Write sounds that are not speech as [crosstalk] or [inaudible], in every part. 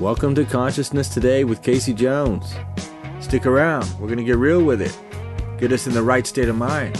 Welcome to Consciousness Today with Casey Jones. Stick around, we're going to get real with it. Get us in the right state of mind.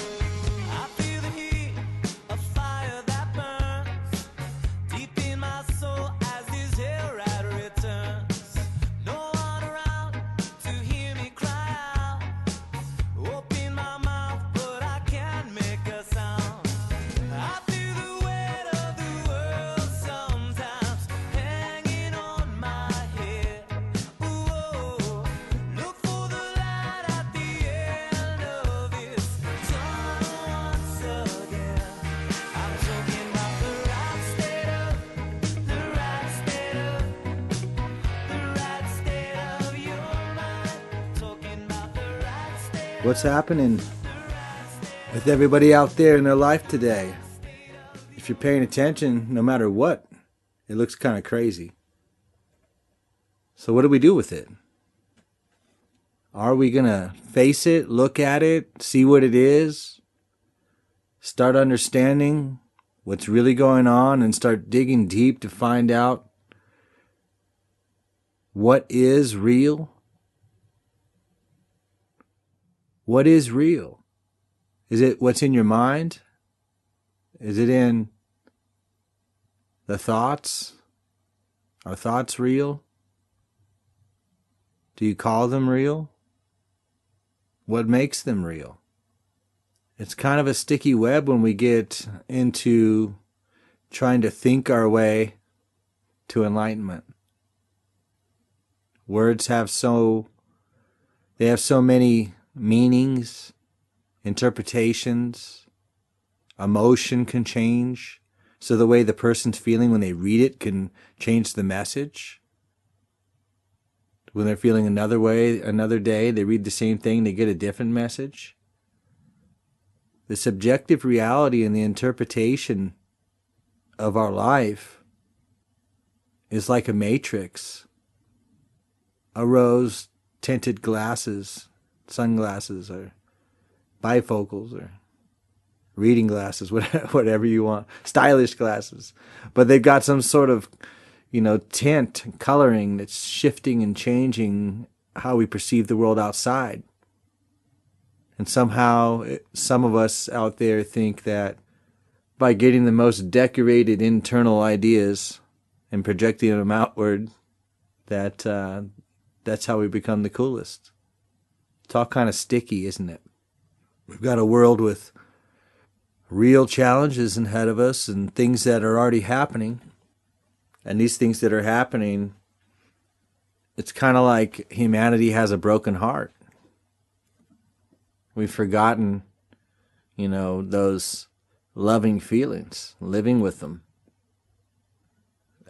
What's happening with everybody out there in their life today? If you're paying attention, no matter what, it looks kind of crazy. So, what do we do with it? Are we going to face it, look at it, see what it is, start understanding what's really going on, and start digging deep to find out what is real? What is real? Is it what's in your mind? Is it in the thoughts? Are thoughts real? Do you call them real? What makes them real? It's kind of a sticky web when we get into trying to think our way to enlightenment. Words have so they have so many meanings, interpretations, emotion can change. So the way the person's feeling when they read it can change the message. When they're feeling another way, another day, they read the same thing, they get a different message. The subjective reality and the interpretation of our life is like a matrix. A rose tinted glasses, sunglasses, or bifocals, or reading glasses, [laughs] whatever, you want, stylish glasses. But they've got some sort of, you know, tint, coloring that's shifting and changing how we perceive the world outside. And somehow, it- some of us out there think that by getting the most decorated internal ideas and projecting them outward, that uh, that's how we become the coolest. It's all kind of sticky, isn't it? We've got a world with real challenges ahead of us and things that are already happening. And these things that are happening, it's kind of like humanity has a broken heart. We've forgotten, you know, those loving feelings, living with them.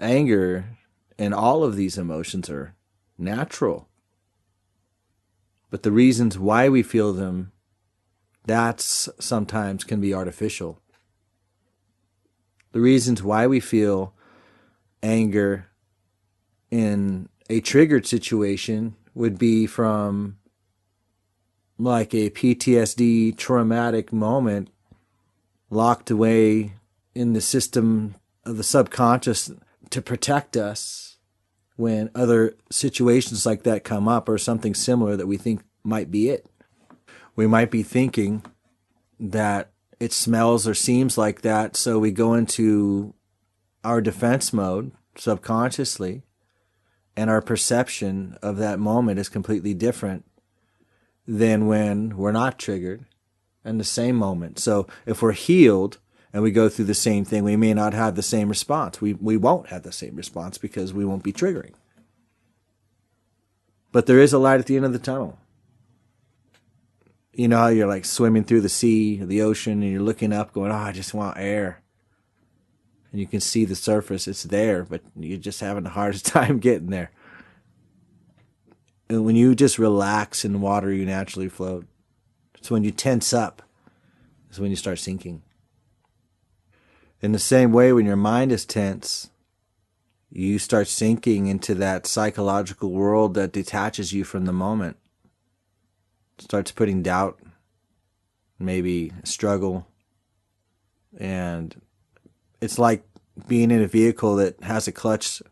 Anger and all of these emotions are natural. But the reasons why we feel them that's sometimes can be artificial. The reasons why we feel anger in a triggered situation would be from like a PTSD traumatic moment locked away in the system of the subconscious to protect us when other situations like that come up or something similar that we think might be it we might be thinking that it smells or seems like that, so we go into our defense mode subconsciously, and our perception of that moment is completely different than when we're not triggered in the same moment. So if we're healed and we go through the same thing, we may not have the same response. We, we won't have the same response because we won't be triggering. But there is a light at the end of the tunnel you know how you're like swimming through the sea, the ocean, and you're looking up, going, "Oh, I just want air," and you can see the surface; it's there, but you're just having the hardest [laughs] time getting there. And when you just relax in water, you naturally float. It's when you tense up, it's when you start sinking. In the same way, when your mind is tense, you start sinking into that psychological world that detaches you from the moment starts putting doubt, maybe struggle, and it's like being in a vehicle that has a clutch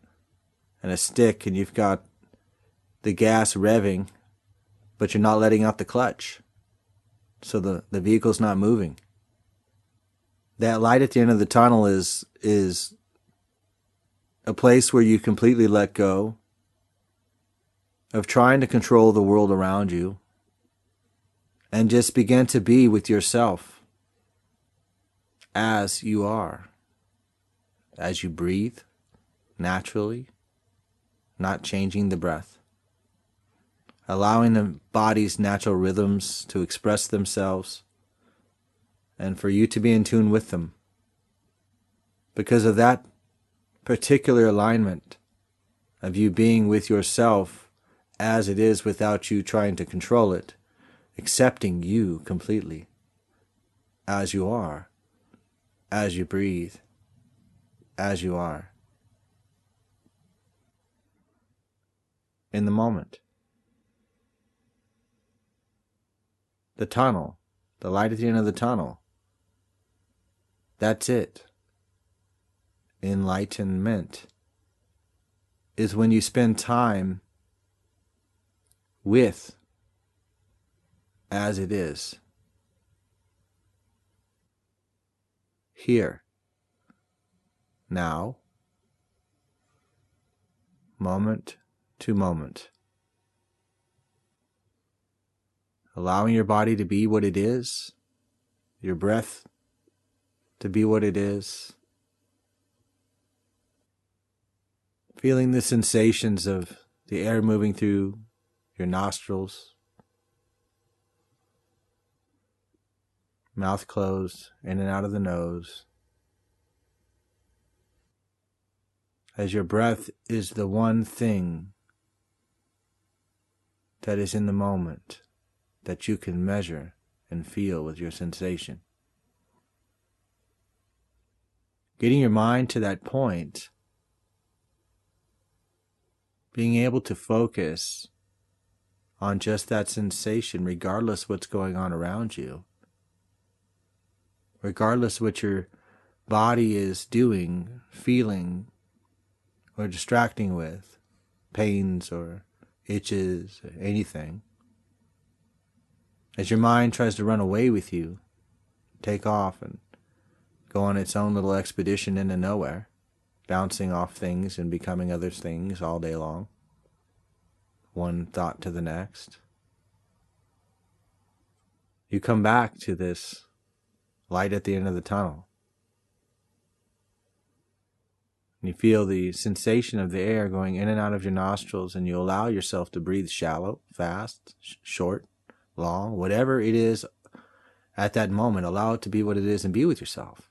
and a stick and you've got the gas revving, but you're not letting out the clutch. So the, the vehicle's not moving. That light at the end of the tunnel is is a place where you completely let go of trying to control the world around you and just begin to be with yourself as you are, as you breathe naturally, not changing the breath, allowing the body's natural rhythms to express themselves, and for you to be in tune with them. Because of that particular alignment of you being with yourself as it is without you trying to control it, accepting you completely as you are, as you breathe, as you are. In the moment. The tunnel, the light at the end of the tunnel. That's it. Enlightenment is when you spend time with as it is. Here, now, moment to moment. Allowing your body to be what it is, your breath to be what it is. Feeling the sensations of the air moving through your nostrils, mouth closed, in and out of the nose. As your breath is the one thing that is in the moment that you can measure and feel with your sensation. Getting your mind to that point, being able to focus on just that sensation, regardless what's going on around you, regardless what your body is doing, feeling, or distracting with, pains or itches, or anything. As your mind tries to run away with you, take off and go on its own little expedition into nowhere, bouncing off things and becoming other things all day long, one thought to the next. You come back to this light at the end of the tunnel. And you feel the sensation of the air going in and out of your nostrils, and you allow yourself to breathe shallow, fast, sh- short, long, whatever it is at that moment. Allow it to be what it is and be with yourself.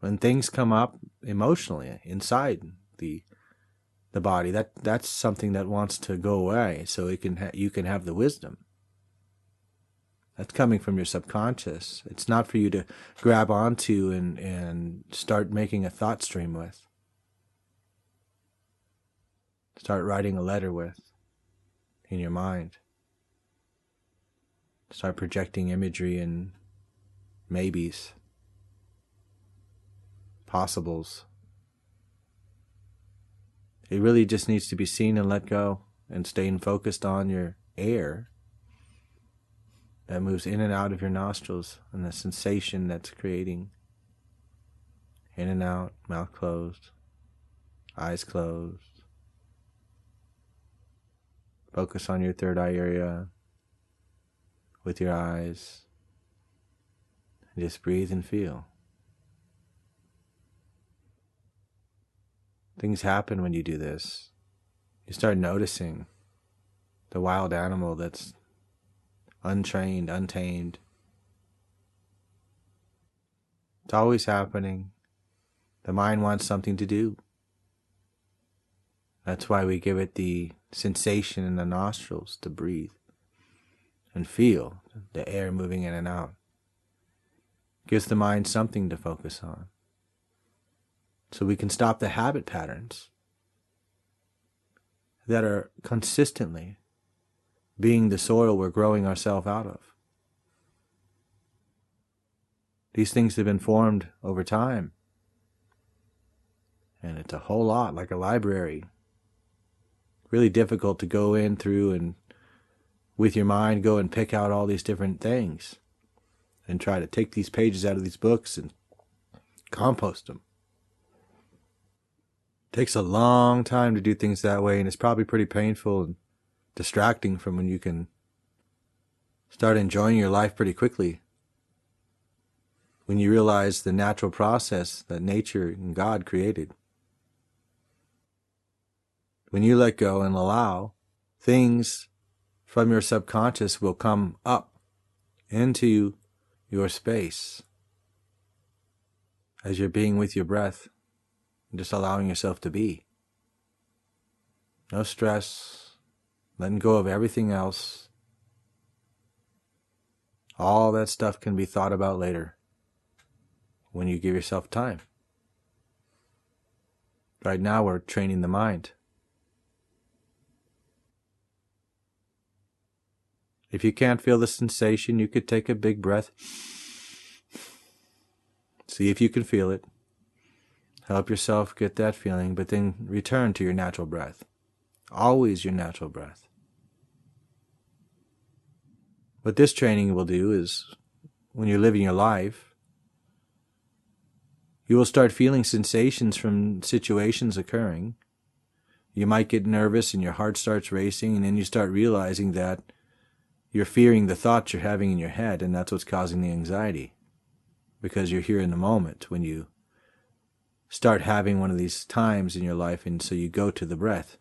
When things come up emotionally inside the the body, that that's something that wants to go away, so it can ha- you can have the wisdom. That's coming from your subconscious. It's not for you to grab onto and, and start making a thought stream with. Start writing a letter with in your mind. Start projecting imagery and maybes, possibles. It really just needs to be seen and let go and staying focused on your air that moves in and out of your nostrils and the sensation that's creating. In and out, mouth closed, eyes closed. Focus on your third eye area with your eyes. And just breathe and feel. Things happen when you do this. You start noticing the wild animal that's untrained, untamed. It's always happening. The mind wants something to do. That's why we give it the sensation in the nostrils to breathe and feel the air moving in and out. Gives the mind something to focus on. So we can stop the habit patterns that are consistently being the soil we're growing ourselves out of. These things have been formed over time. And it's a whole lot like a library. Really difficult to go in through and with your mind go and pick out all these different things and try to take these pages out of these books and compost them. Takes a long time to do things that way and it's probably pretty painful and distracting from when you can start enjoying your life pretty quickly when you realize the natural process that nature and God created. When you let go and allow, things from your subconscious will come up into your space as you're being with your breath and just allowing yourself to be. No stress, letting go of everything else. All that stuff can be thought about later when you give yourself time. Right now, we're training the mind. If you can't feel the sensation, you could take a big breath. See if you can feel it. Help yourself get that feeling, but then return to your natural breath. Always your natural breath. What this training will do is when you're living your life, you will start feeling sensations from situations occurring. You might get nervous and your heart starts racing, and then you start realizing that you're fearing the thoughts you're having in your head, and that's what's causing the anxiety. Because you're here in the moment when you start having one of these times in your life, and so you go to the breath.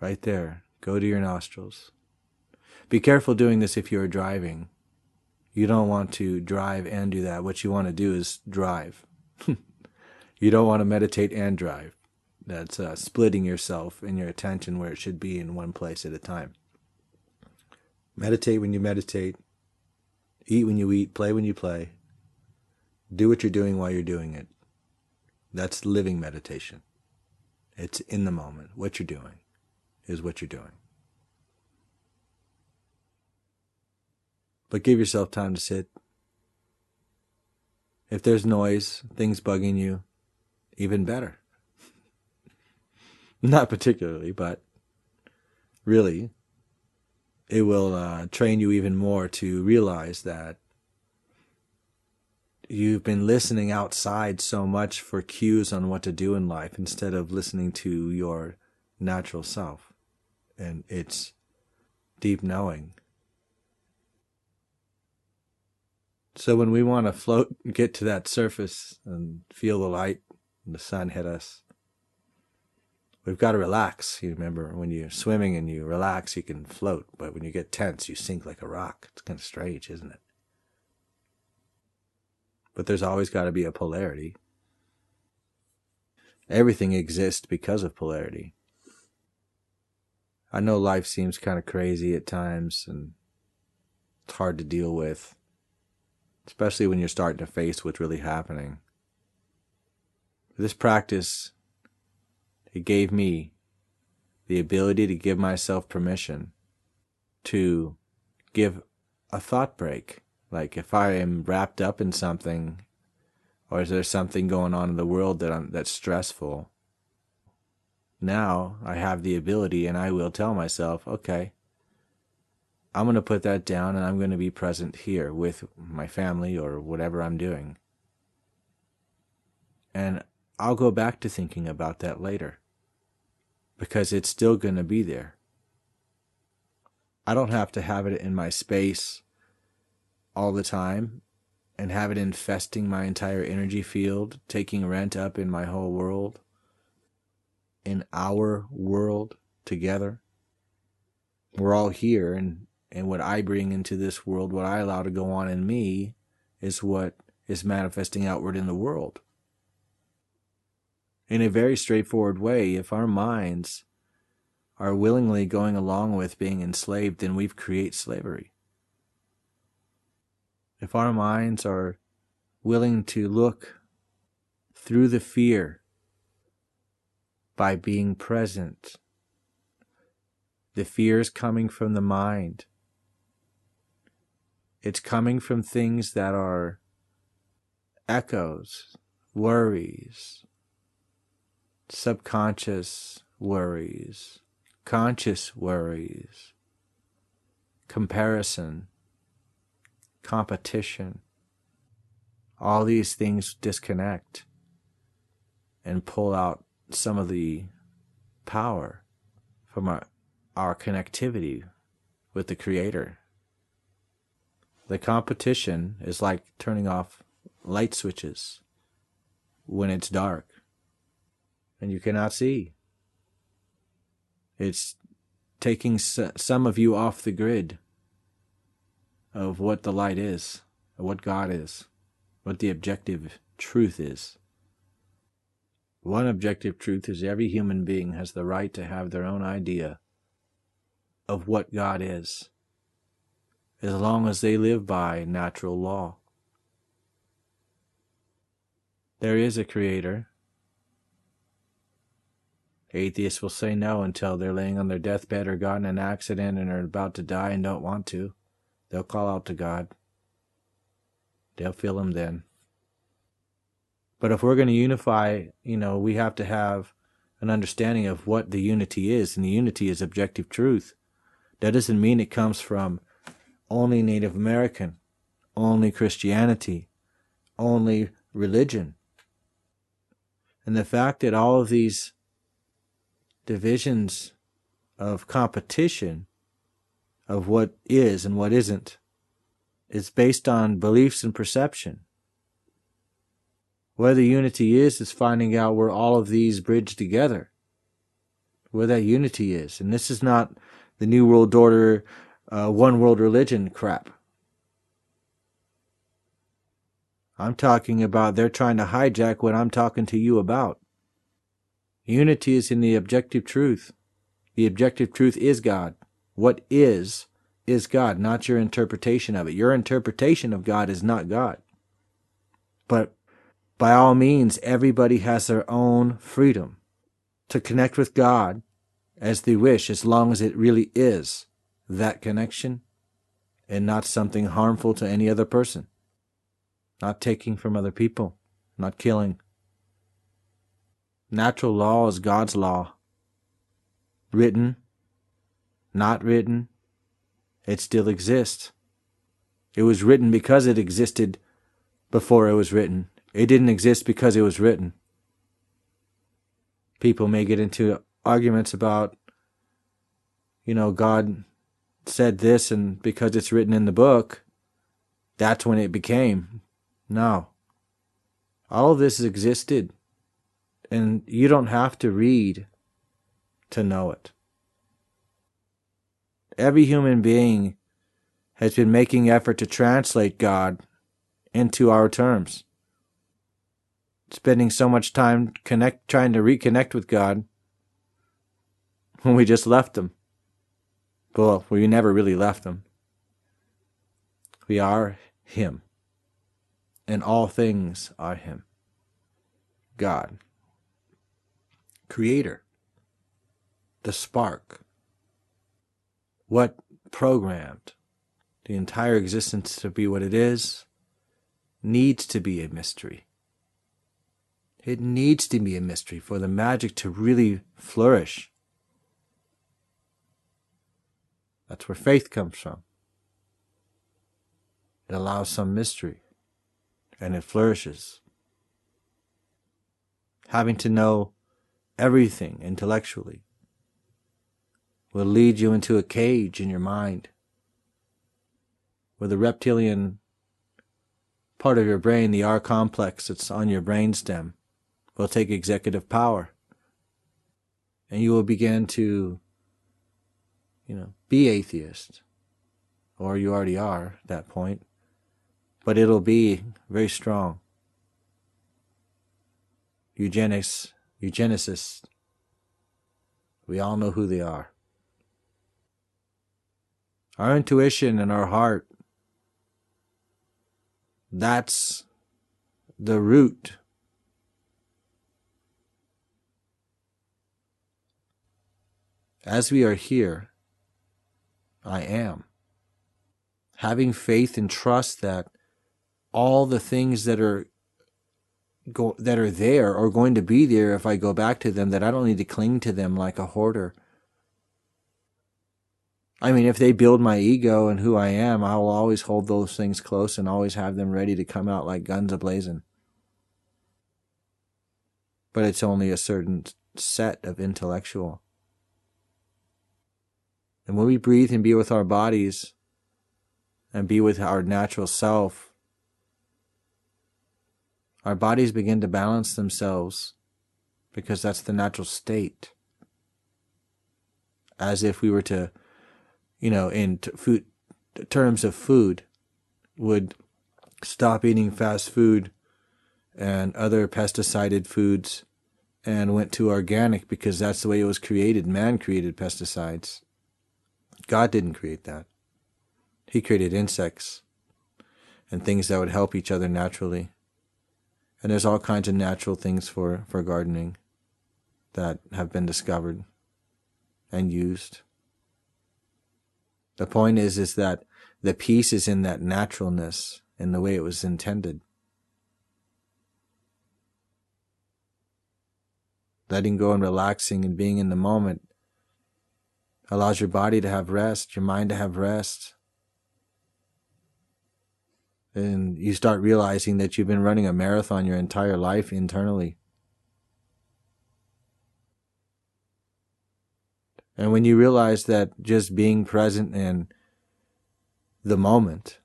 Right there. Go to your nostrils. Be careful doing this if you're driving. You don't want to drive and do that. What you want to do is drive. [laughs] you don't want to meditate and drive. That's uh, splitting yourself and your attention where it should be in one place at a time. Meditate when you meditate. Eat when you eat. Play when you play. Do what you're doing while you're doing it. That's living meditation. It's in the moment. What you're doing is what you're doing. But give yourself time to sit. If there's noise, things bugging you, even better. [laughs] Not particularly, but really, it will uh, train you even more to realize that you've been listening outside so much for cues on what to do in life instead of listening to your natural self and its deep knowing. So when we want to float, [laughs] get to that surface and feel the light and the sun hit us, we've got to relax. You remember when you're swimming and you relax, you can float, but when you get tense, you sink like a rock. It's kind of strange, isn't it? But there's always got to be a polarity. Everything exists because of polarity. I know life seems kind of crazy at times and it's hard to deal with, especially when you're starting to face what's really happening. This practice it gave me the ability to give myself permission to give a thought break. Like if I am wrapped up in something, or is there something going on in the world that I'm, that's stressful? Now I have the ability, and I will tell myself, okay, I'm going to put that down, and I'm going to be present here with my family or whatever I'm doing. And I'll go back to thinking about that later because it's still going to be there. I don't have to have it in my space all the time and have it infesting my entire energy field, taking rent up in my whole world, in our world together. We're all here, and, and what I bring into this world, what I allow to go on in me, is what is manifesting outward in the world in a very straightforward way, if our minds are willingly going along with being enslaved, then we've created slavery. If our minds are willing to look through the fear by being present, the fear is coming from the mind. it's coming from things that are echoes, worries, subconscious worries, conscious worries, comparison, competition. All these things disconnect and pull out some of the power from our, our connectivity with the Creator. The competition is like turning off light switches when it's dark and you cannot see. It's taking some of you off the grid of what the light is, what God is, what the objective truth is. One objective truth is every human being has the right to have their own idea of what God is, as long as they live by natural law. There is a creator. Atheists will say no until they're laying on their deathbed or got in an accident and are about to die and don't want to. They'll call out to God. They'll feel Him then. But if we're going to unify, you know, we have to have an understanding of what the unity is, and the unity is objective truth. That doesn't mean it comes from only Native American, only Christianity, only religion. And the fact that all of these divisions of competition of what is and what isn't It's based on beliefs and perception. Where the unity is, is finding out where all of these bridge together, where that unity is. And this is not the New World Order, uh, one world religion crap. I'm talking about they're trying to hijack what I'm talking to you about. Unity is in the objective truth. The objective truth is God. What is, is God, not your interpretation of it. Your interpretation of God is not God. But by all means, everybody has their own freedom to connect with God as they wish, as long as it really is that connection and not something harmful to any other person, not taking from other people, not killing. Natural law is God's law. Written, not written, it still exists. It was written because it existed before it was written. It didn't exist because it was written. People may get into arguments about, you know, God said this and because it's written in the book, that's when it became. No. All of this existed. And you don't have to read to know it. Every human being has been making effort to translate God into our terms. Spending so much time connect trying to reconnect with God when we just left him. Well, we never really left him. We are him. And all things are him. God. Creator. The spark. What programmed the entire existence to be what it is needs to be a mystery. It needs to be a mystery for the magic to really flourish. That's where faith comes from. It allows some mystery and it flourishes. Having to know everything intellectually will lead you into a cage in your mind where the reptilian part of your brain, the R complex that's on your brainstem, will take executive power. And you will begin to, you know, be atheist. Or you already are at that point. But it'll be very strong. Eugenics, eugenicists, we all know who they are. Our intuition and our heart that's the root. As we are here, I am. having faith and trust that all the things that are go, that are there are going to be there if I go back to them that I don't need to cling to them like a hoarder. I mean, if they build my ego and who I am, I will always hold those things close and always have them ready to come out like guns ablazing. But it's only a certain set of intellectual. And when we breathe and be with our bodies and be with our natural self, our bodies begin to balance themselves because that's the natural state. As if we were to you know, in t- food terms of food, would stop eating fast food and other pesticided foods and went to organic because that's the way it was created. Man created pesticides. God didn't create that. He created insects and things that would help each other naturally. And there's all kinds of natural things for, for gardening that have been discovered and used. The point is, is that the peace is in that naturalness in the way it was intended. Letting go and relaxing and being in the moment allows your body to have rest, your mind to have rest. And you start realizing that you've been running a marathon your entire life internally. And when you realize that just being present in the moment,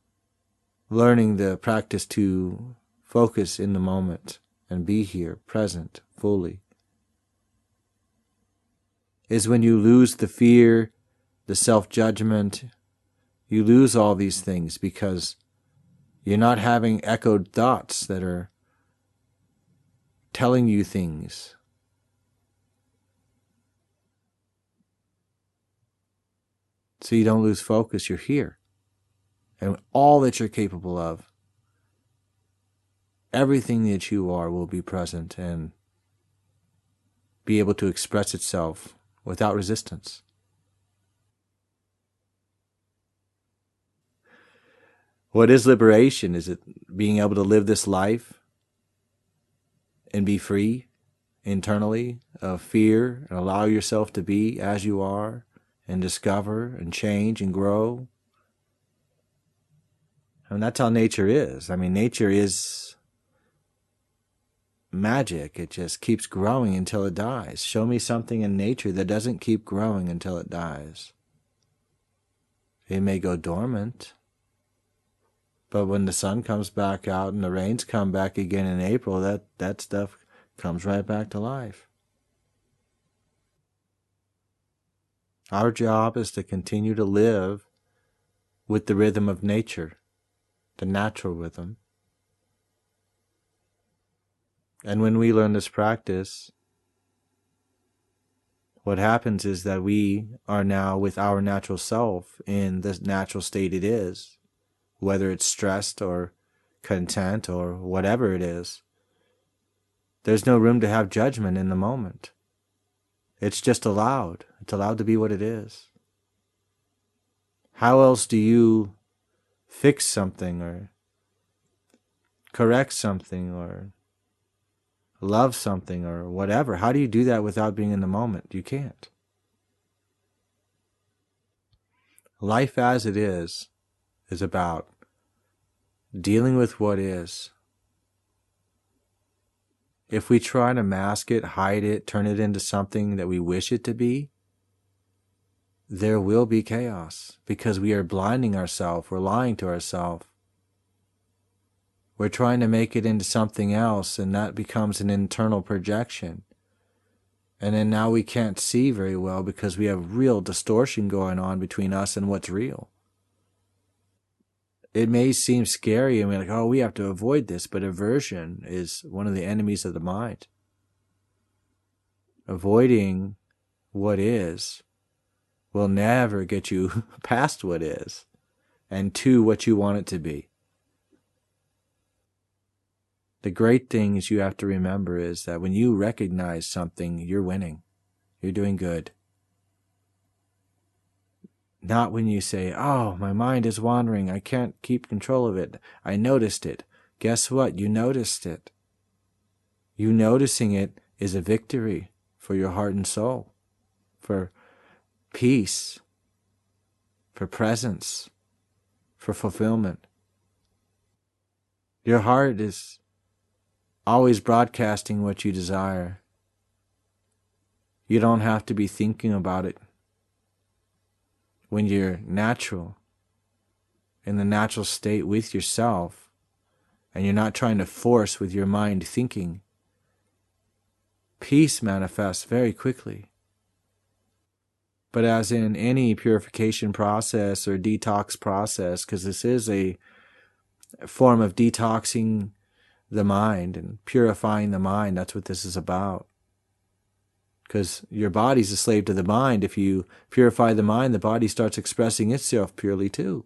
learning the practice to focus in the moment and be here, present, fully, is when you lose the fear, the self judgment, you lose all these things because you're not having echoed thoughts that are telling you things so you don't lose focus. You're here. And all that you're capable of, everything that you are will be present and be able to express itself without resistance. What is liberation? Is it being able to live this life and be free internally of fear and allow yourself to be as you are and discover and change and grow. I mean, that's how nature is. I mean, nature is magic. It just keeps growing until it dies. Show me something in nature that doesn't keep growing until it dies. It may go dormant, but when the sun comes back out and the rains come back again in April, that, that stuff comes right back to life. Our job is to continue to live with the rhythm of nature, the natural rhythm. And when we learn this practice, what happens is that we are now with our natural self in the natural state it is, whether it's stressed or content or whatever it is. There's no room to have judgment in the moment. It's just allowed. It's allowed to be what it is. How else do you fix something or correct something or love something or whatever? How do you do that without being in the moment? You can't. Life as it is is about dealing with what is if we try to mask it, hide it, turn it into something that we wish it to be, there will be chaos because we are blinding ourselves, we're lying to ourselves. We're trying to make it into something else, and that becomes an internal projection. And then now we can't see very well because we have real distortion going on between us and what's real it may seem scary and we're like, oh, we have to avoid this, but aversion is one of the enemies of the mind. Avoiding what is will never get you [laughs] past what is and to what you want it to be. The great things you have to remember is that when you recognize something, you're winning. You're doing good. Not when you say, Oh, my mind is wandering. I can't keep control of it. I noticed it. Guess what? You noticed it. You noticing it is a victory for your heart and soul, for peace, for presence, for fulfillment. Your heart is always broadcasting what you desire. You don't have to be thinking about it. When you're natural, in the natural state with yourself, and you're not trying to force with your mind thinking, peace manifests very quickly. But as in any purification process or detox process, because this is a form of detoxing the mind and purifying the mind, that's what this is about. Because your body's a slave to the mind. If you purify the mind, the body starts expressing itself purely too.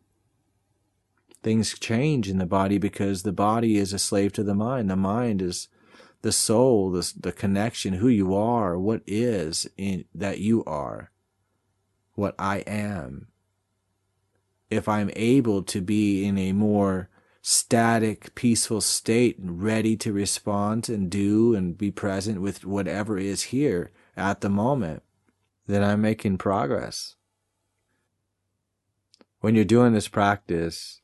Things change in the body because the body is a slave to the mind. The mind is the soul, the, the connection, who you are, what is in, that you are, what I am. If I'm able to be in a more static, peaceful state and ready to respond and do and be present with whatever is here at the moment, then I'm making progress. When you're doing this practice,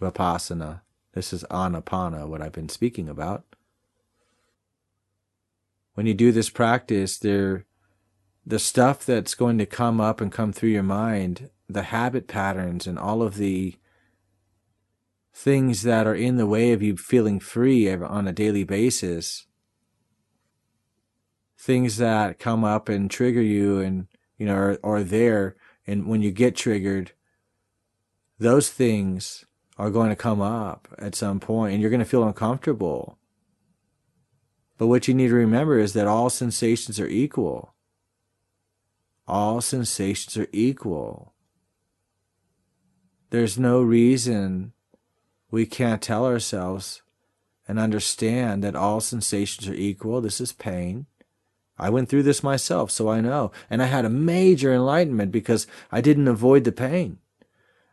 Vipassana, this is Anapana, what I've been speaking about when you do this practice, there, the stuff that's going to come up and come through your mind, the habit patterns and all of the things that are in the way of you feeling free on a daily basis, things that come up and trigger you and, you know, are, are there. And when you get triggered, those things are going to come up at some point and you're going to feel uncomfortable but what you need to remember is that all sensations are equal. All sensations are equal. There's no reason we can't tell ourselves and understand that all sensations are equal. This is pain. I went through this myself, so I know. And I had a major enlightenment because I didn't avoid the pain.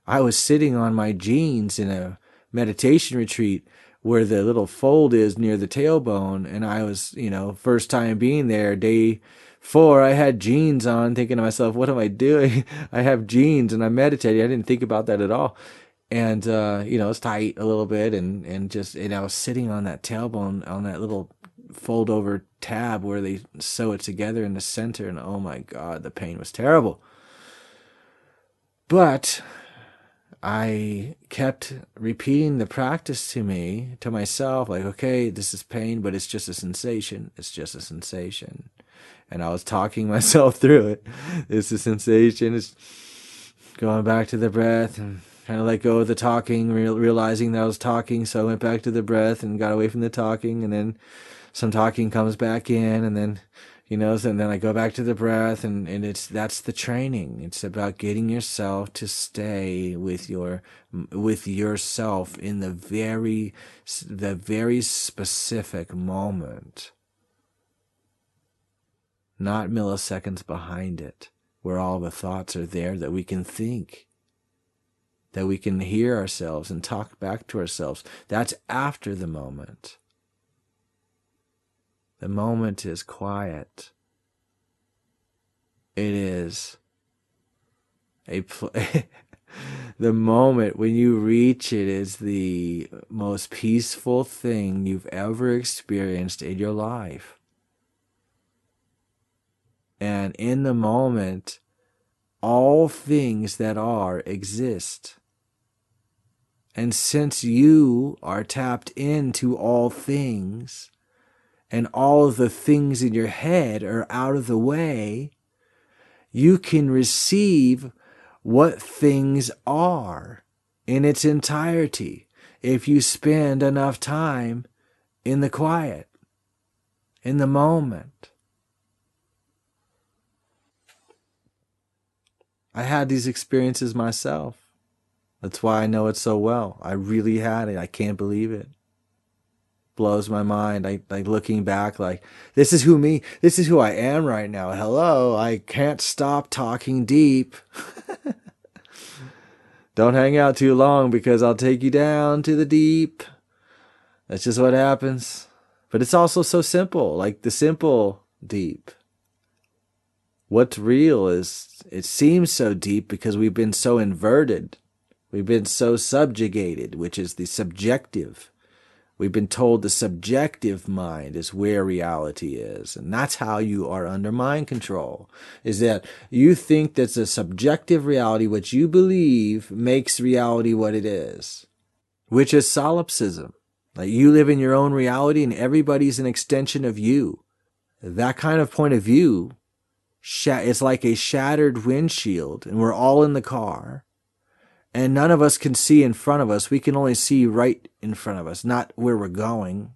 I was sitting on my jeans in a meditation retreat where the little fold is near the tailbone. And I was, you know, first time being there, day four, I had jeans on, thinking to myself, what am I doing? [laughs] I have jeans and I'm meditating. I didn't think about that at all. And, uh, you know, it's tight a little bit and, and just, and I was sitting on that tailbone on that little fold over tab where they sew it together in the center. And oh my God, the pain was terrible. But I kept repeating the practice to me, to myself, like, okay, this is pain, but it's just a sensation. It's just a sensation. And I was talking [laughs] myself through it. It's a sensation. It's going back to the breath and kind of let go of the talking, realizing that I was talking. So I went back to the breath and got away from the talking. And then some talking comes back in and then you know and then i go back to the breath and, and it's that's the training. It's about getting yourself to stay with your with yourself in the very the very specific moment. Not milliseconds behind it where all the thoughts are there that we can think that we can hear ourselves and talk back to ourselves. That's after the moment the moment is quiet. It is a pl- [laughs] the moment when you reach it is the most peaceful thing you've ever experienced in your life. And in the moment, all things that are exist. And since you are tapped into all things, and all the things in your head are out of the way, you can receive what things are in its entirety if you spend enough time in the quiet, in the moment. I had these experiences myself. That's why I know it so well. I really had it. I can't believe it blows my mind. I like looking back, like this is who me, this is who I am right now. Hello, I can't stop talking deep. [laughs] Don't hang out too long because I'll take you down to the deep. That's just what happens. But it's also so simple, like the simple deep. What's real is it seems so deep because we've been so inverted. We've been so subjugated, which is the subjective. We've been told the subjective mind is where reality is. And that's how you are under mind control. Is that you think that's a subjective reality, what you believe makes reality what it is, which is solipsism. Like you live in your own reality and everybody's an extension of you. That kind of point of view, it's like a shattered windshield and we're all in the car and none of us can see in front of us. We can only see right in front of us, not where we're going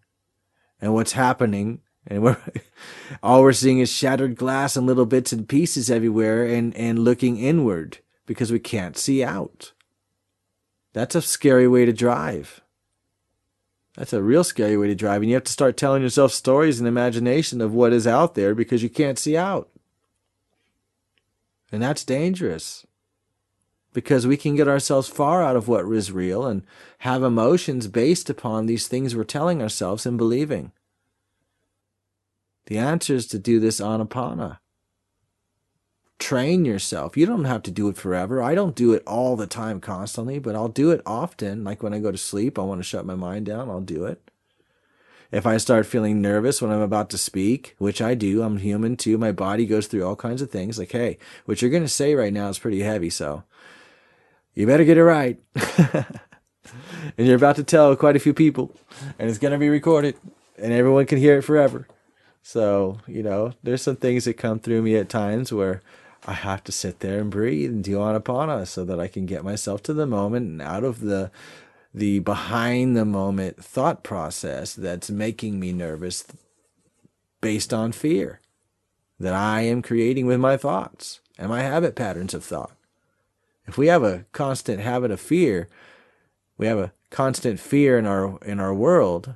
and what's happening. And we're [laughs] all we're seeing is shattered glass and little bits and pieces everywhere and, and looking inward because we can't see out. That's a scary way to drive. That's a real scary way to drive. And you have to start telling yourself stories and imagination of what is out there because you can't see out. And that's dangerous because we can get ourselves far out of what is real and have emotions based upon these things we're telling ourselves and believing. The answer is to do this anapana. Train yourself. You don't have to do it forever. I don't do it all the time constantly, but I'll do it often. Like when I go to sleep, I want to shut my mind down, I'll do it. If I start feeling nervous when I'm about to speak, which I do, I'm human too. My body goes through all kinds of things. Like, hey, what you're going to say right now is pretty heavy, so you better get it right. [laughs] and you're about to tell quite a few people, and it's going to be recorded, and everyone can hear it forever. So, you know, there's some things that come through me at times where I have to sit there and breathe and do anapana so that I can get myself to the moment and out of the the behind the moment thought process that's making me nervous based on fear that I am creating with my thoughts and my habit patterns of thought. If we have a constant habit of fear, we have a constant fear in our in our world,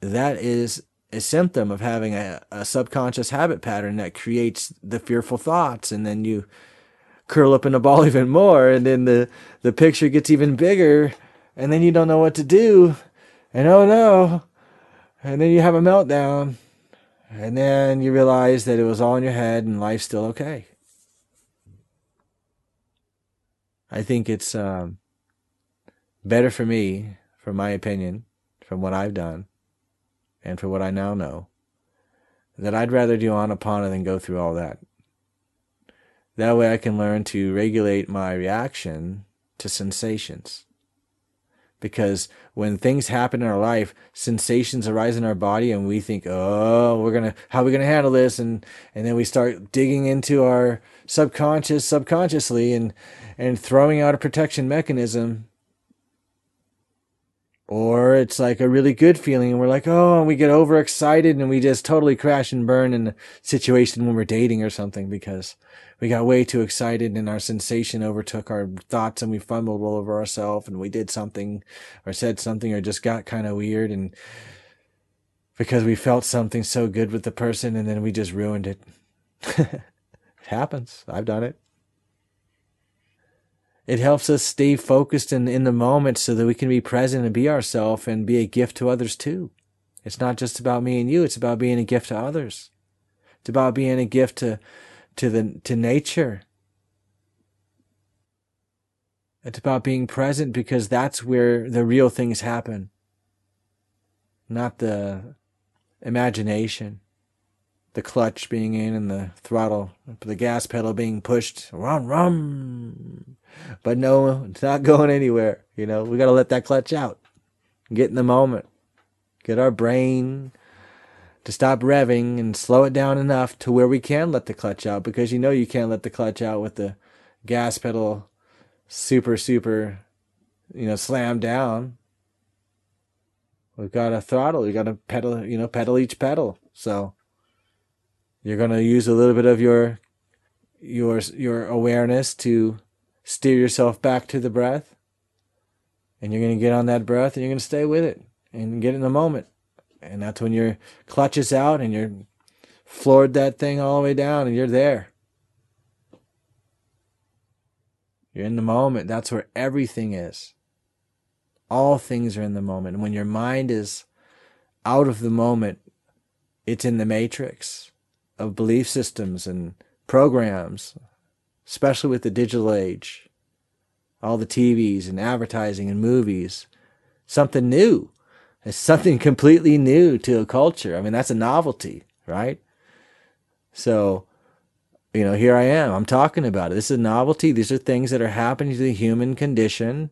that is a symptom of having a, a subconscious habit pattern that creates the fearful thoughts and then you curl up in a ball [laughs] even more and then the, the picture gets even bigger and then you don't know what to do and oh no and then you have a meltdown and then you realize that it was all in your head and life's still okay I think it's um, better for me, from my opinion, from what I've done, and for what I now know, that I'd rather do Anapana than go through all that. That way I can learn to regulate my reaction to sensations. Because when things happen in our life, sensations arise in our body and we think, oh, we're gonna how are we gonna handle this? And and then we start digging into our subconscious subconsciously and and throwing out a protection mechanism or it's like a really good feeling and we're like oh and we get overexcited and we just totally crash and burn in a situation when we're dating or something because we got way too excited and our sensation overtook our thoughts and we fumbled all over ourselves and we did something or said something or just got kind of weird and because we felt something so good with the person and then we just ruined it. [laughs] It happens. I've done it it helps us stay focused in, in the moment so that we can be present and be ourselves and be a gift to others too. It's not just about me and you, it's about being a gift to others. It's about being a gift to to the to nature. It's about being present because that's where the real things happen. Not the imagination the clutch being in and the throttle, the gas pedal being pushed. Rum, rum. But no, it's not going anywhere. You know, we got to let that clutch out. Get in the moment. Get our brain to stop revving and slow it down enough to where we can let the clutch out because you know you can't let the clutch out with the gas pedal super, super, you know, slammed down. We've got a throttle. We got to pedal, you know, pedal each pedal. So, you're going to use a little bit of your your your awareness to steer yourself back to the breath. And you're going to get on that breath and you're going to stay with it and get in the moment. And that's when your clutch is out and you're floored that thing all the way down and you're there. You're in the moment. That's where everything is. All things are in the moment. And when your mind is out of the moment, it's in the matrix of belief systems and programs, especially with the digital age. All the TVs and advertising and movies. Something new. It's something [laughs] completely new to a culture. I mean, that's a novelty, right? So, you know, here I am. I'm talking about it. This is a novelty. These are things that are happening to the human condition.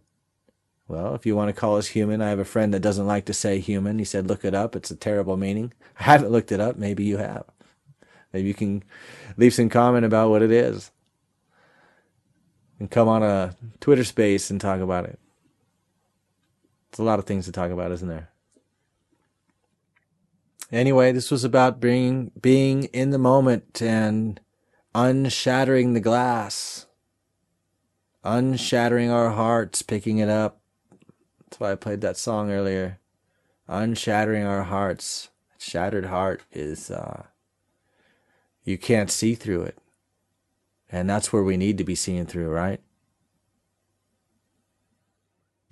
Well, if you want to call us human, I have a friend that doesn't like to say human. He said, look it up. It's a terrible meaning. [laughs] I haven't looked it up. Maybe you have. Maybe you can leave some comment about what it is. And come on a Twitter space and talk about it. It's a lot of things to talk about, isn't there? Anyway, this was about being being in the moment and unshattering the glass, unshattering our hearts, picking it up. That's why I played that song earlier. Unshattering our hearts. Shattered heart is uh, you can't see through it, and that's where we need to be seeing through, right?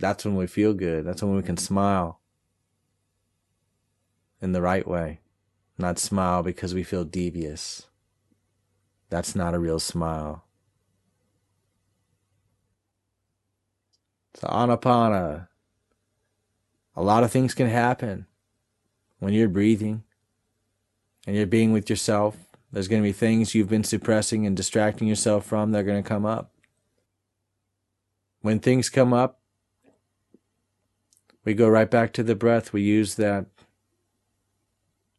That's when we feel good. That's when we can smile in the right way, not smile because we feel devious. That's not a real smile. So, anapana. A lot of things can happen when you're breathing and you're being with yourself. There's going to be things you've been suppressing and distracting yourself from that are going to come up. When things come up, we go right back to the breath. We use that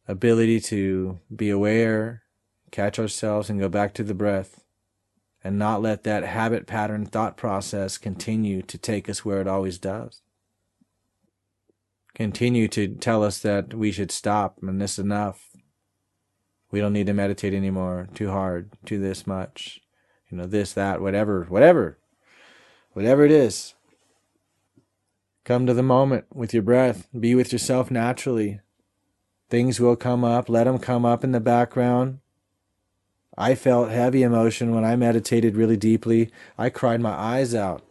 ability to be aware, catch ourselves, and go back to the breath and not let that habit pattern thought process continue to take us where it always does. Continue to tell us that we should stop and this is enough. We don't need to meditate anymore. Too hard. Too this much. You know, this, that, whatever, whatever. Whatever it is. Come to the moment with your breath. Be with yourself naturally. Things will come up. Let them come up in the background. I felt heavy emotion when I meditated really deeply. I cried my eyes out.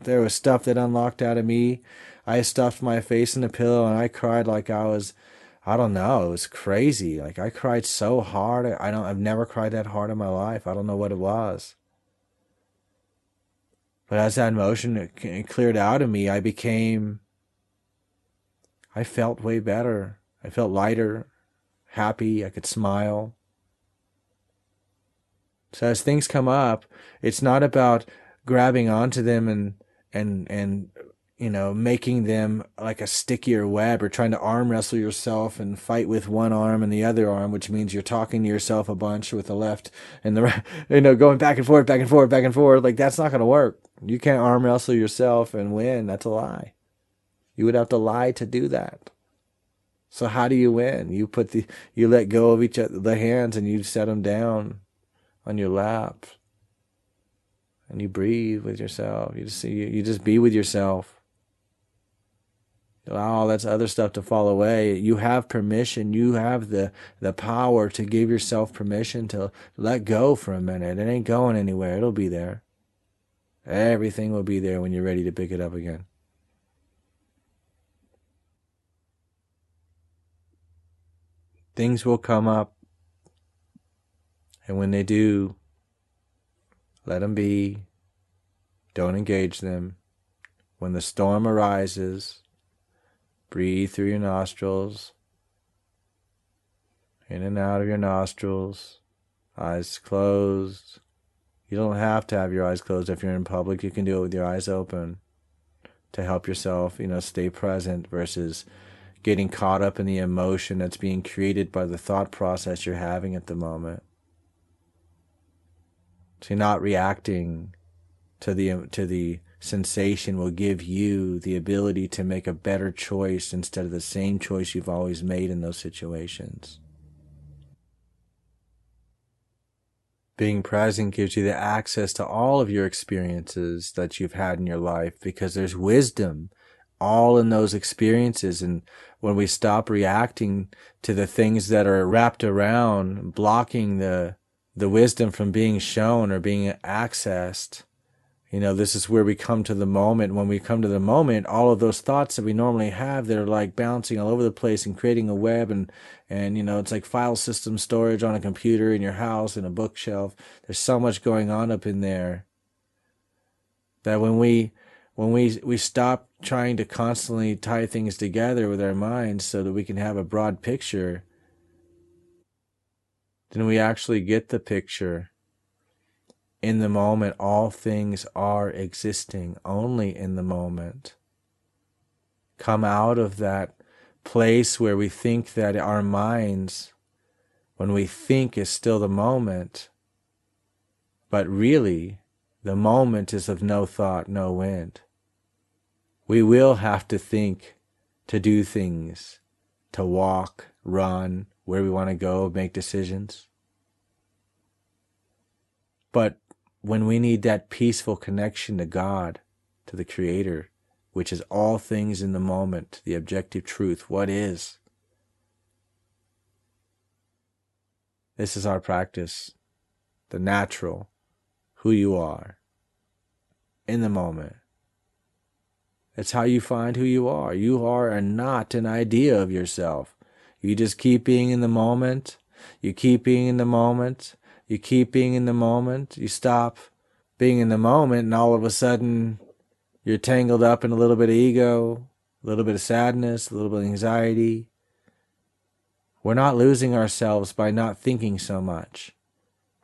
There was stuff that unlocked out of me. I stuffed my face in a pillow and I cried like I was, I don't know, it was crazy. Like I cried so hard. I don't, I've never cried that hard in my life. I don't know what it was. But as that emotion cleared out of me, I became, I felt way better. I felt lighter, happy. I could smile. So as things come up, it's not about grabbing onto them and and and you know making them like a stickier web or trying to arm wrestle yourself and fight with one arm and the other arm, which means you're talking to yourself a bunch with the left and the [laughs] right, you know going back and forth, back and forth, back and forth. Like that's not going to work. You can't arm wrestle yourself and win. That's a lie. You would have to lie to do that. So how do you win? You put the you let go of each other the hands and you set them down on your lap and you breathe with yourself. You just you, you just be with yourself. All that other stuff to fall away. You have permission. You have the the power to give yourself permission to let go for a minute. It ain't going anywhere. It'll be there. Everything will be there when you're ready to pick it up again. Things will come up and when they do, let them be. Don't engage them. When the storm arises, breathe through your nostrils, in and out of your nostrils, eyes closed. You don't have to have your eyes closed if you're in public. You can do it with your eyes open to help yourself, you know, stay present versus getting caught up in the emotion that's being created by the thought process you're having at the moment. So not reacting to the to the sensation will give you the ability to make a better choice instead of the same choice you've always made in those situations. Being present gives you the access to all of your experiences that you've had in your life because there's wisdom all in those experiences. And when we stop reacting to the things that are wrapped around, blocking the the wisdom from being shown or being accessed, You know, this is where we come to the moment. When we come to the moment, all of those thoughts that we normally have that are like bouncing all over the place and creating a web and, and, you know, it's like file system storage on a computer in your house in a bookshelf. There's so much going on up in there that when we, when we, we stop trying to constantly tie things together with our minds so that we can have a broad picture, then we actually get the picture in the moment, all things are existing only in the moment. Come out of that place where we think that our minds, when we think, is still the moment, but really the moment is of no thought, no wind. We will have to think to do things, to walk, run, where we want to go, make decisions. But when we need that peaceful connection to God, to the Creator, which is all things in the moment, the objective truth, what is. This is our practice, the natural, who you are, in the moment. It's how you find who you are. You are not an idea of yourself. You just keep being in the moment. You keep being in the moment. You keep being in the moment. You stop being in the moment, and all of a sudden, you're tangled up in a little bit of ego, a little bit of sadness, a little bit of anxiety. We're not losing ourselves by not thinking so much.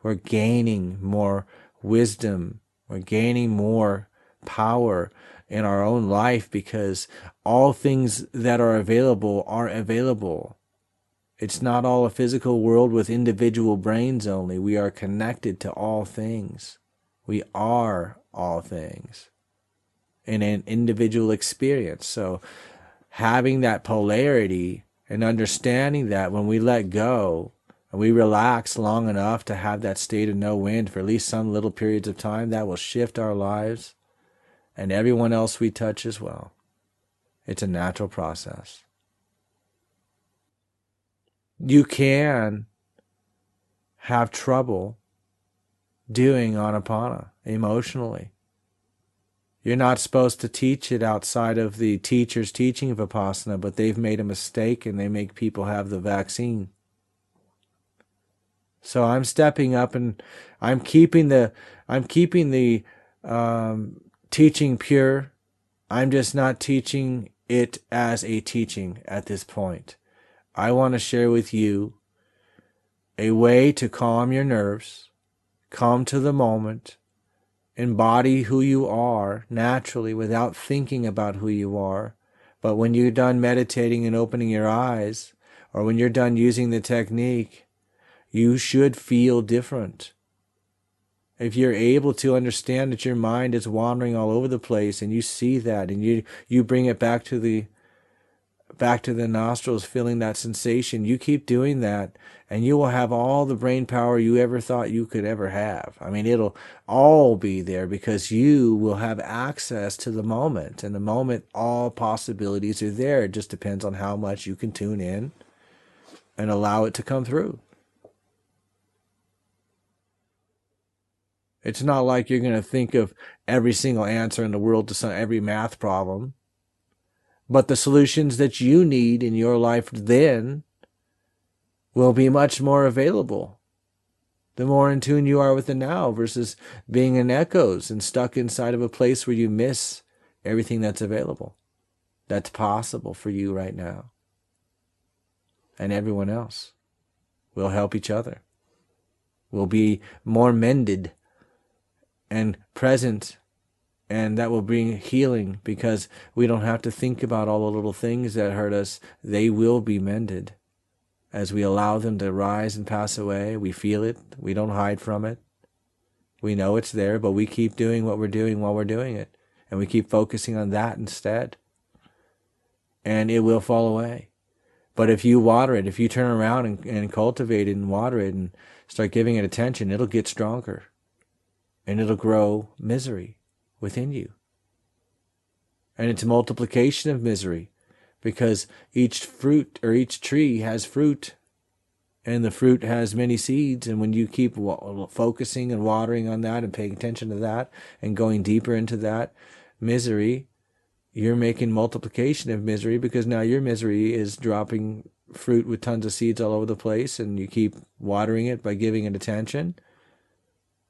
We're gaining more wisdom. We're gaining more power in our own life because all things that are available are available. It's not all a physical world with individual brains only. We are connected to all things. We are all things in an individual experience. So having that polarity and understanding that when we let go and we relax long enough to have that state of no wind for at least some little periods of time, that will shift our lives and everyone else we touch as well. It's a natural process. You can have trouble doing anapana emotionally. You're not supposed to teach it outside of the teacher's teaching of Vipassana, but they've made a mistake and they make people have the vaccine. So I'm stepping up and I'm keeping the I'm keeping the um, teaching pure. I'm just not teaching it as a teaching at this point. I want to share with you a way to calm your nerves, come to the moment, embody who you are naturally without thinking about who you are. But when you're done meditating and opening your eyes, or when you're done using the technique, you should feel different. If you're able to understand that your mind is wandering all over the place and you see that and you, you bring it back to the back to the nostrils, feeling that sensation, you keep doing that and you will have all the brain power you ever thought you could ever have. I mean, it'll all be there because you will have access to the moment. And the moment, all possibilities are there. It just depends on how much you can tune in and allow it to come through. It's not like you're going to think of every single answer in the world to some, every math problem. But the solutions that you need in your life then will be much more available. The more in tune you are with the now versus being in echoes and stuck inside of a place where you miss everything that's available, that's possible for you right now. And everyone else. We'll help each other. We'll be more mended and present and that will bring healing because we don't have to think about all the little things that hurt us. They will be mended as we allow them to rise and pass away. We feel it. We don't hide from it. We know it's there, but we keep doing what we're doing while we're doing it. And we keep focusing on that instead. And it will fall away. But if you water it, if you turn around and, and cultivate it and water it and start giving it attention, it'll get stronger. And it'll grow misery within you. And it's multiplication of misery because each fruit or each tree has fruit and the fruit has many seeds. And when you keep focusing and watering on that and paying attention to that and going deeper into that misery, you're making multiplication of misery because now your misery is dropping fruit with tons of seeds all over the place and you keep watering it by giving it attention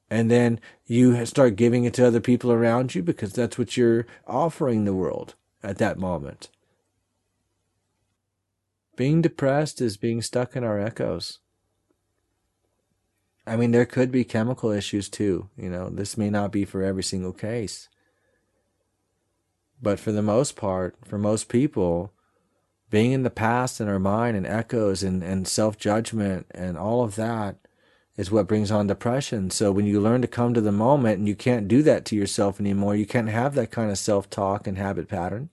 and then you start giving it to other people around you because that's what you're offering the world at that moment. Being depressed is being stuck in our echoes. I mean there could be chemical issues too you know this may not be for every single case. But for the most part for most people being in the past in our mind and echoes and, and self judgment and all of that is what brings on depression. So when you learn to come to the moment and you can't do that to yourself anymore, you can't have that kind of self talk and habit pattern.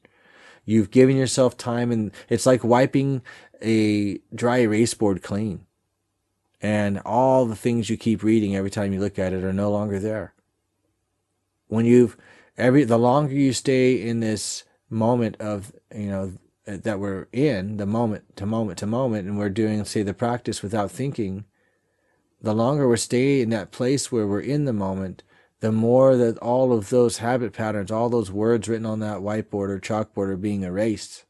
You've given yourself time and it's like wiping a dry erase board clean. And all the things you keep reading every time you look at it are no longer there. When you've every the longer you stay in this moment of, you know, that we're in the moment to moment to moment and we're doing say the practice without thinking the longer we stay in that place where we're in the moment the more that all of those habit patterns all those words written on that whiteboard or chalkboard are being erased.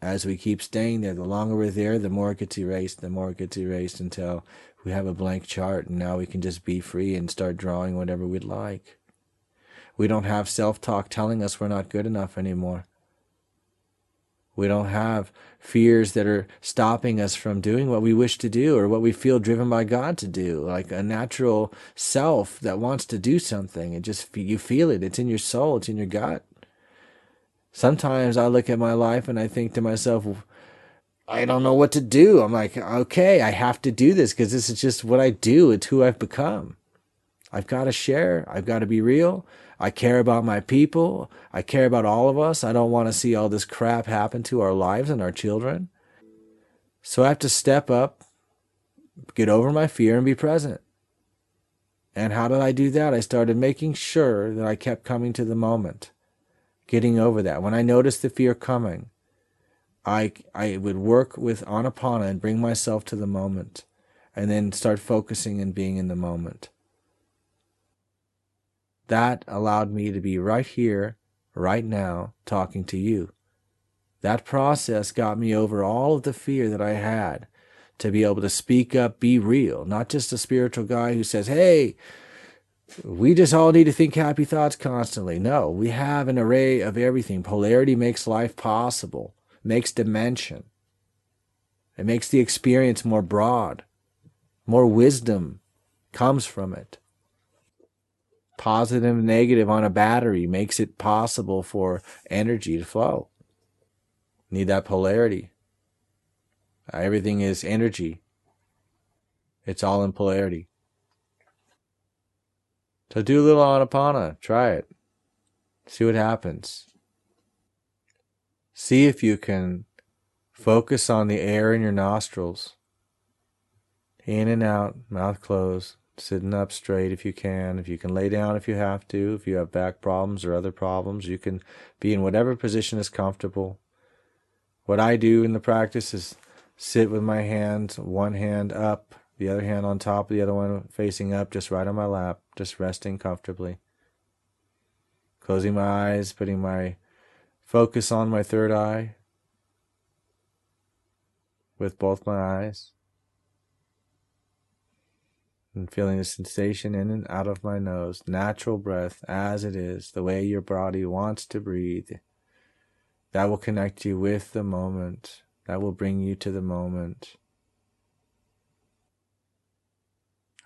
As we keep staying there the longer we're there the more it gets erased the more it gets erased until we have a blank chart and now we can just be free and start drawing whatever we'd like. We don't have self-talk telling us we're not good enough anymore we don't have fears that are stopping us from doing what we wish to do or what we feel driven by God to do, like a natural self that wants to do something. It just, you feel it. It's in your soul. It's in your gut. Sometimes I look at my life and I think to myself, I don't know what to do. I'm like, okay, I have to do this because this is just what I do. It's who I've become. I've got to share. I've got to be real. I care about my people. I care about all of us. I don't want to see all this crap happen to our lives and our children. So I have to step up, get over my fear, and be present. And how did I do that? I started making sure that I kept coming to the moment, getting over that. When I noticed the fear coming, I, I would work with Anapana and bring myself to the moment, and then start focusing and being in the moment that allowed me to be right here, right now, talking to you. That process got me over all of the fear that I had to be able to speak up, be real, not just a spiritual guy who says, hey, we just all need to think happy thoughts constantly. No, we have an array of everything. Polarity makes life possible, makes dimension. It makes the experience more broad. More wisdom comes from it positive and negative on a battery makes it possible for energy to flow. Need that polarity. Uh, everything is energy. It's all in polarity. So do a little anapana. Try it. See what happens. See if you can focus on the air in your nostrils. In and out, mouth closed sitting up straight if you can. If you can lay down if you have to. If you have back problems or other problems, you can be in whatever position is comfortable. What I do in the practice is sit with my hands, one hand up, the other hand on top, of the other one facing up, just right on my lap, just resting comfortably. Closing my eyes, putting my focus on my third eye with both my eyes and feeling the sensation in and out of my nose, natural breath as it is, the way your body wants to breathe. That will connect you with the moment. That will bring you to the moment.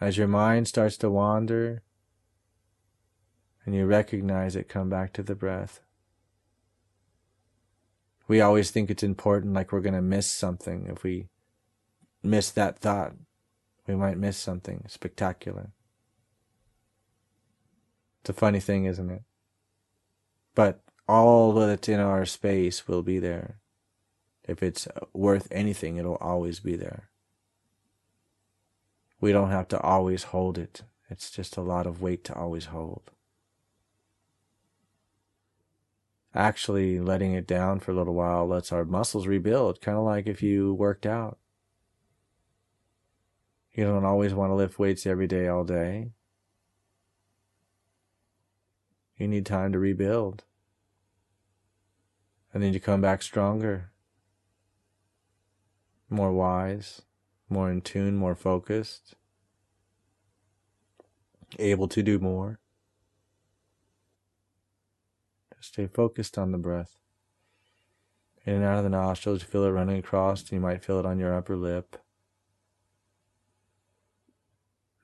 As your mind starts to wander and you recognize it, come back to the breath. We always think it's important, like we're going to miss something if we miss that thought we might miss something spectacular. It's a funny thing, isn't it? But all that's in our space will be there. If it's worth anything, it'll always be there. We don't have to always hold it. It's just a lot of weight to always hold. Actually, letting it down for a little while lets our muscles rebuild, kind of like if you worked out You don't always want to lift weights every day, all day. You need time to rebuild. And then you come back stronger, more wise, more in tune, more focused, able to do more. Just stay focused on the breath. In and out of the nostrils, you feel it running across, and you might feel it on your upper lip.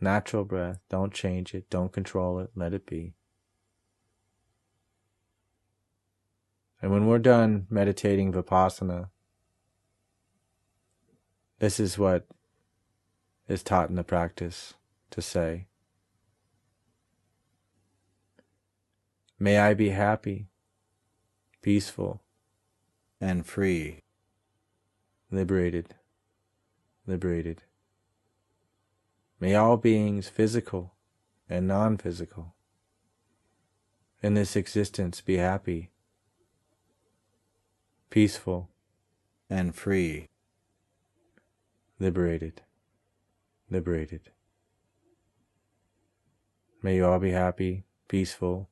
Natural breath. Don't change it. Don't control it. Let it be. And when we're done meditating Vipassana, this is what is taught in the practice to say May I be happy, peaceful, and free. liberated, liberated. May all beings, physical and non physical, in this existence be happy, peaceful, and free. liberated, liberated. May you all be happy, peaceful,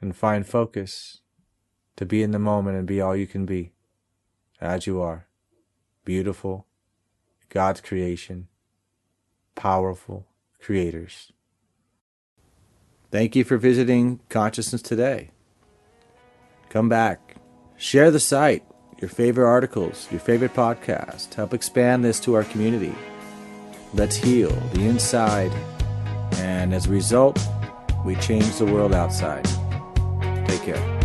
and find focus to be in the moment and be all you can be, as you are, beautiful, God's creation, powerful creators. Thank you for visiting Consciousness Today. Come back. Share the site, your favorite articles, your favorite podcast. Help expand this to our community. Let's heal the inside, and as a result, we change the world outside. Take care.